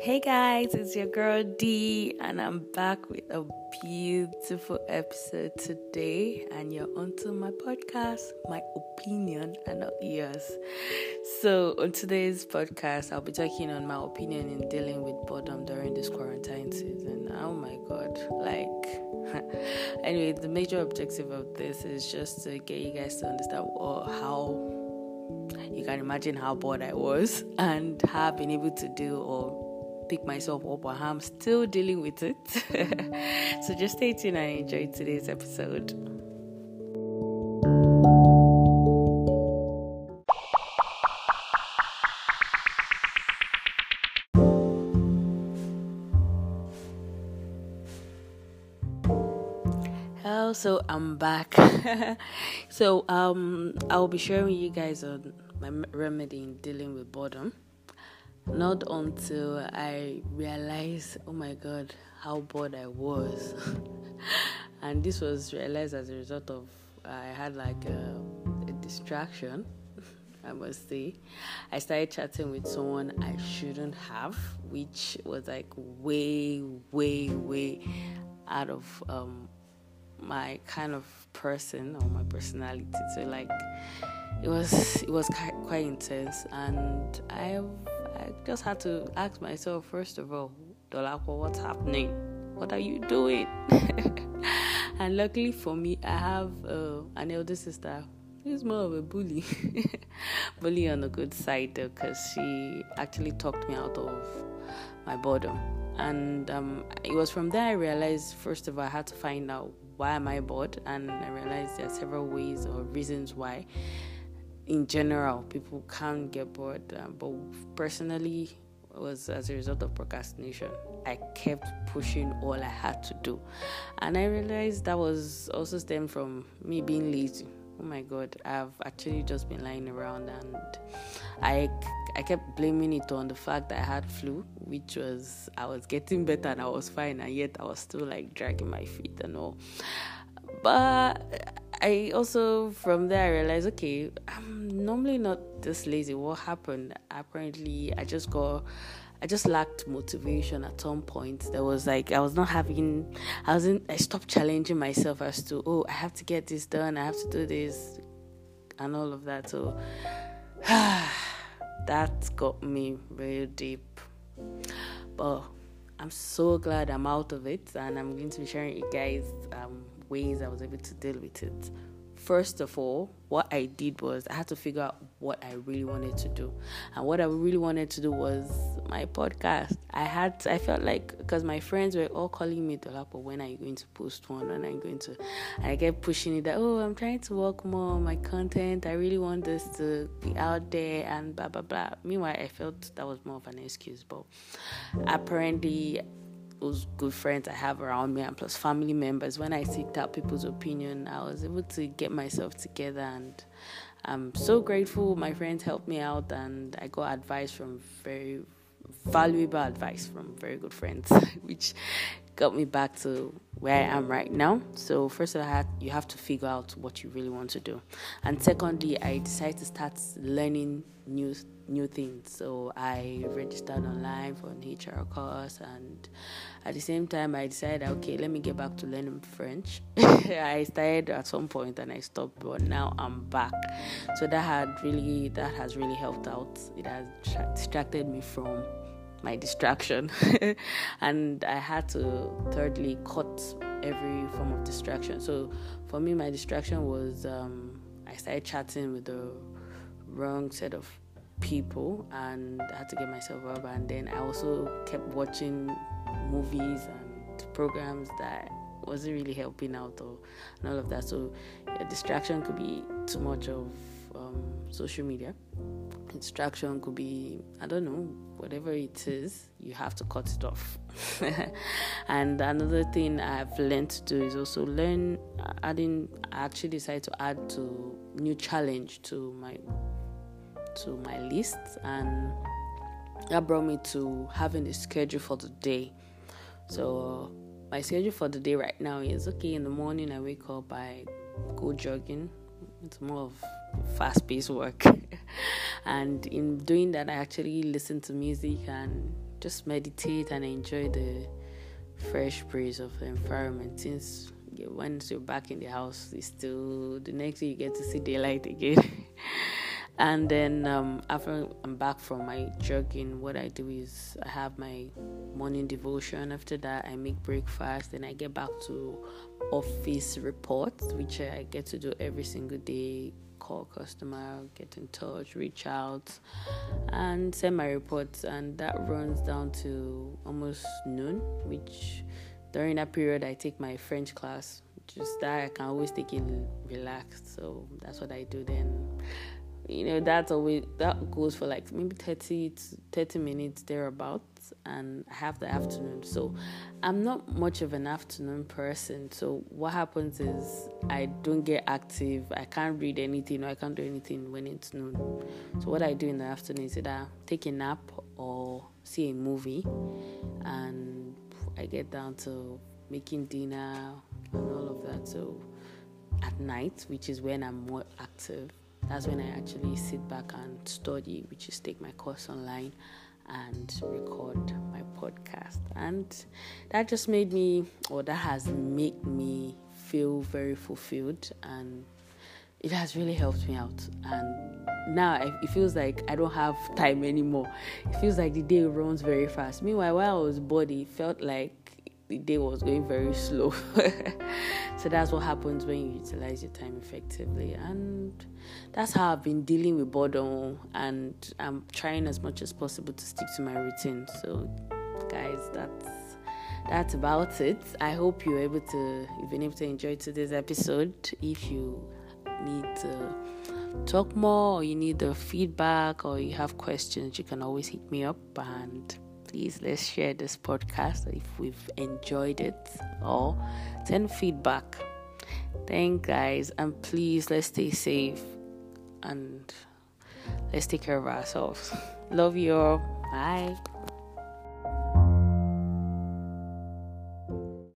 Hey guys, it's your girl D, and I'm back with a beautiful episode today. And you're onto my podcast, my opinion, and not yours. So, on today's podcast, I'll be talking on my opinion in dealing with boredom during this quarantine season. Oh my god, like, anyway, the major objective of this is just to get you guys to understand how you can imagine how bored I was and how I've been able to do or pick myself up, but I'm still dealing with it. so just stay tuned and enjoy today's episode. So I'm back. so um, I'll be sharing you guys on my remedy in dealing with boredom not until I realized, oh my god, how bored I was. and this was realized as a result of I had like a, a distraction, I must say. I started chatting with someone I shouldn't have, which was like way, way, way out of um, my kind of person or my personality. So like it was it was quite, quite intense, and I I just had to ask myself first of all, Dolapo, what's happening? What are you doing? and luckily for me, I have uh, an elder sister who's more of a bully, bully on the good side because she actually talked me out of my boredom. And um, it was from there I realized, first of all, I had to find out why am I bored, and I realized there are several ways or reasons why in general, people can get bored. Um, but personally, it was as a result of procrastination. I kept pushing all I had to do, and I realized that was also stemmed from me being lazy. Oh my God, I've actually just been lying around, and I I kept blaming it on the fact that I had flu, which was I was getting better and I was fine, and yet I was still like dragging my feet and all. But I also from there I realized okay, I'm normally not this lazy. What happened? Apparently, I just got. I just lacked motivation at some point. There was like I was not having I wasn't I stopped challenging myself as to oh I have to get this done, I have to do this and all of that. So that got me very deep. But I'm so glad I'm out of it and I'm going to be sharing you guys um, ways I was able to deal with it. First of all, what I did was I had to figure out what I really wanted to do. And what I really wanted to do was my podcast. I had I felt like because my friends were all calling me Dolapo, when are you going to post one? When are you going to and I kept pushing it that oh I'm trying to work more on my content. I really want this to be out there and blah blah blah. Meanwhile I felt that was more of an excuse, but apparently those good friends I have around me and plus family members, when I seeked out people's opinion, I was able to get myself together and I'm so grateful my friends helped me out and I got advice from very valuable advice from very good friends, which got me back to where I am mm-hmm. right now. So first of all, you have to figure out what you really want to do, and secondly, I decided to start learning new new things. So I registered online for an HR course, and at the same time, I decided, okay, let me get back to learning French. I started at some point and I stopped, but now I'm back. So that had really that has really helped out. It has distracted me from my distraction, and I had to thirdly cut every form of distraction. So for me, my distraction was um, I started chatting with the wrong set of people and I had to get myself up. And then I also kept watching movies and programs that wasn't really helping out or and all of that. So distraction could be too much of um, social media distraction could be i don't know whatever it is you have to cut it off and another thing i've learned to do is also learn adding i actually decided to add to new challenge to my to my list and that brought me to having a schedule for the day. So my schedule for the day right now is okay in the morning I wake up I go jogging. It's more of fast paced work. and in doing that I actually listen to music and just meditate and enjoy the fresh breeze of the environment. Since once you're back in the house, it's still the next day you get to see daylight again. and then um, after I'm back from my jogging, what I do is I have my morning devotion. After that, I make breakfast. Then I get back to office reports, which I get to do every single day call customer, get in touch, reach out, and send my reports. And that runs down to almost noon, which during that period I take my French class. Just that I can always take it relaxed. So that's what I do then you know that's always that goes for like maybe 30 to 30 minutes thereabouts and i have the afternoon. So i'm not much of an afternoon person. So what happens is i don't get active. I can't read anything or i can't do anything when it's noon. So what i do in the afternoon is either take a nap or see a movie and i get down to making dinner and all of that. So at night which is when i'm more active that's when I actually sit back and study, which is take my course online and record my podcast. And that just made me, or that has made me feel very fulfilled and it has really helped me out. And now it feels like I don't have time anymore. It feels like the day runs very fast. Meanwhile, while I was bored, it felt like the day was going very slow. so that's what happens when you utilize your time effectively. And that's how I've been dealing with boredom. And I'm trying as much as possible to stick to my routine. So, guys, that's that's about it. I hope you're able to you've been able to enjoy today's episode. If you need to talk more or you need the feedback or you have questions, you can always hit me up and please let's share this podcast if we've enjoyed it or send feedback. Thank guys and please let's stay safe and let's take care of ourselves. Love you all. Bye.